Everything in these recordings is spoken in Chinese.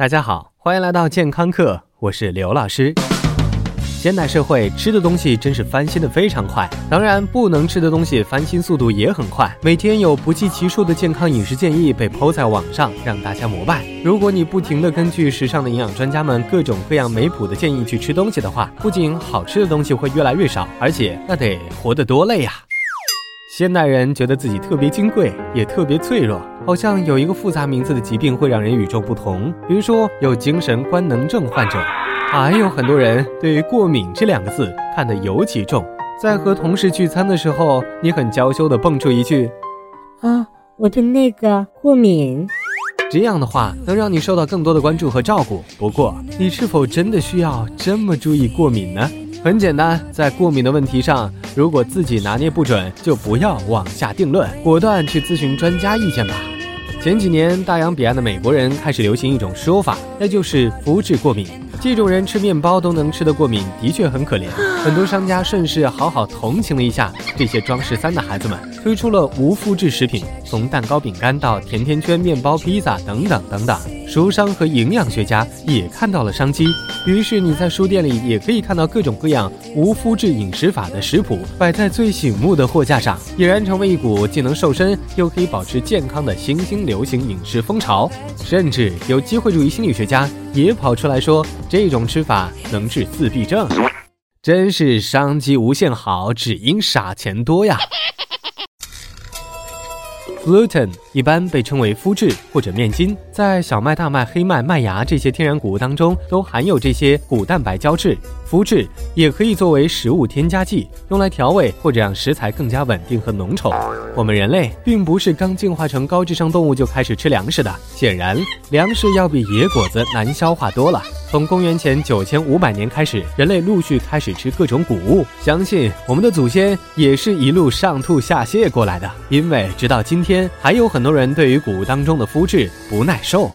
大家好，欢迎来到健康课，我是刘老师。现代社会吃的东西真是翻新的非常快，当然不能吃的东西翻新速度也很快。每天有不计其数的健康饮食建议被抛在网上，让大家膜拜。如果你不停的根据时尚的营养专家们各种各样没谱的建议去吃东西的话，不仅好吃的东西会越来越少，而且那得活得多累呀！现代人觉得自己特别金贵，也特别脆弱，好像有一个复杂名字的疾病会让人与众不同，比如说有精神官能症患者。还有很多人对“过敏”这两个字看得尤其重，在和同事聚餐的时候，你很娇羞地蹦出一句：“啊，我的那个过敏。”这样的话能让你受到更多的关注和照顾。不过，你是否真的需要这么注意过敏呢？很简单，在过敏的问题上，如果自己拿捏不准，就不要妄下定论，果断去咨询专家意见吧。前几年，大洋彼岸的美国人开始流行一种说法，那就是肤质过敏。这种人吃面包都能吃得过敏，的确很可怜。很多商家顺势好好同情了一下这些装十三的孩子们，推出了无麸质食品，从蛋糕、饼干到甜甜圈、面包、披萨等等等等。书商和营养学家也看到了商机，于是你在书店里也可以看到各种各样无麸质饮食法的食谱摆在最醒目的货架上，俨然成为一股既能瘦身又可以保持健康的新兴流行饮食风潮。甚至有机会主义心理学家也跑出来说。这种吃法能治自闭症，真是商机无限好，只因傻钱多呀。Gluten 一般被称为麸质或者面筋，在小麦、大麦、黑麦、麦芽这些天然谷物当中都含有这些谷蛋白胶质。麸质也可以作为食物添加剂，用来调味或者让食材更加稳定和浓稠。我们人类并不是刚进化成高智商动物就开始吃粮食的，显然粮食要比野果子难消化多了。从公元前九千五百年开始，人类陆续开始吃各种谷物。相信我们的祖先也是一路上吐下泻过来的，因为直到今天，还有很多人对于谷物当中的麸质不耐受。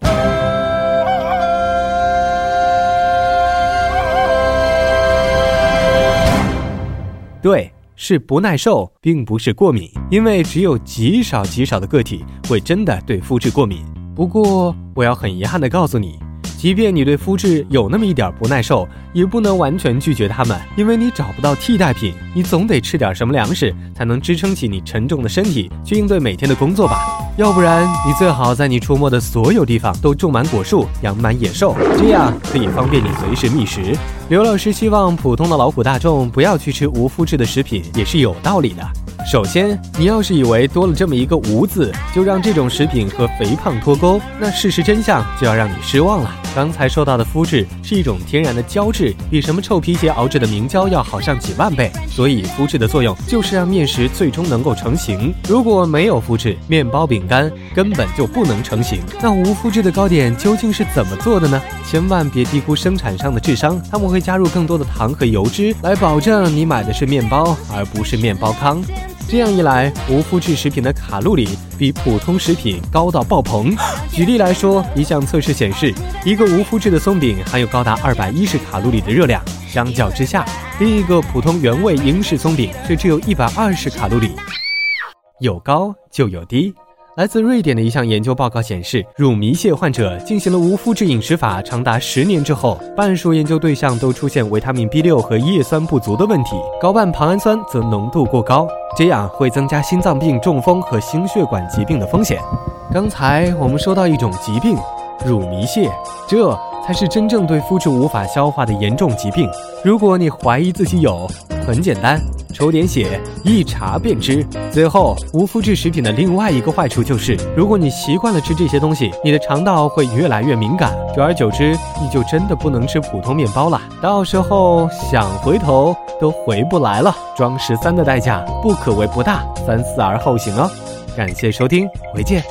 对，是不耐受，并不是过敏，因为只有极少极少的个体会真的对肤质过敏。不过，我要很遗憾地告诉你。即便你对肤质有那么一点不耐受，也不能完全拒绝它们，因为你找不到替代品，你总得吃点什么粮食才能支撑起你沉重的身体，去应对每天的工作吧。要不然，你最好在你出没的所有地方都种满果树，养满野兽，这样可以方便你随时觅食。刘老师希望普通的劳苦大众不要去吃无麸质的食品，也是有道理的。首先，你要是以为多了这么一个“无”字，就让这种食品和肥胖脱钩，那事实真相就要让你失望了。刚才说到的麸质是一种天然的胶质，比什么臭皮鞋熬制的明胶要好上几万倍。所以，麸质的作用就是让面食最终能够成型。如果没有麸质，面包、饼干根本就不能成型。那无麸质的糕点究竟是怎么做的呢？千万别低估生产商的智商，他们会加入更多的糖和油脂，来保证你买的是面包而不是面包糠。这样一来，无麸质食品的卡路里比普通食品高到爆棚。举例来说，一项测试显示，一个无麸质的松饼含有高达二百一十卡路里的热量，相较之下，另一个普通原味英式松饼却只有一百二十卡路里。有高就有低。来自瑞典的一项研究报告显示，乳糜泻患者进行了无麸质饮食法长达十年之后，半数研究对象都出现维他命 B 六和叶酸不足的问题，高半胱氨酸则浓度过高，这样会增加心脏病、中风和心血管疾病的风险。刚才我们说到一种疾病，乳糜泻，这才是真正对肤质无法消化的严重疾病。如果你怀疑自己有，很简单。抽点血，一查便知。最后，无麸质食品的另外一个坏处就是，如果你习惯了吃这些东西，你的肠道会越来越敏感，久而久之，你就真的不能吃普通面包了。到时候想回头都回不来了。装十三的代价不可谓不大，三思而后行哦。感谢收听，回见。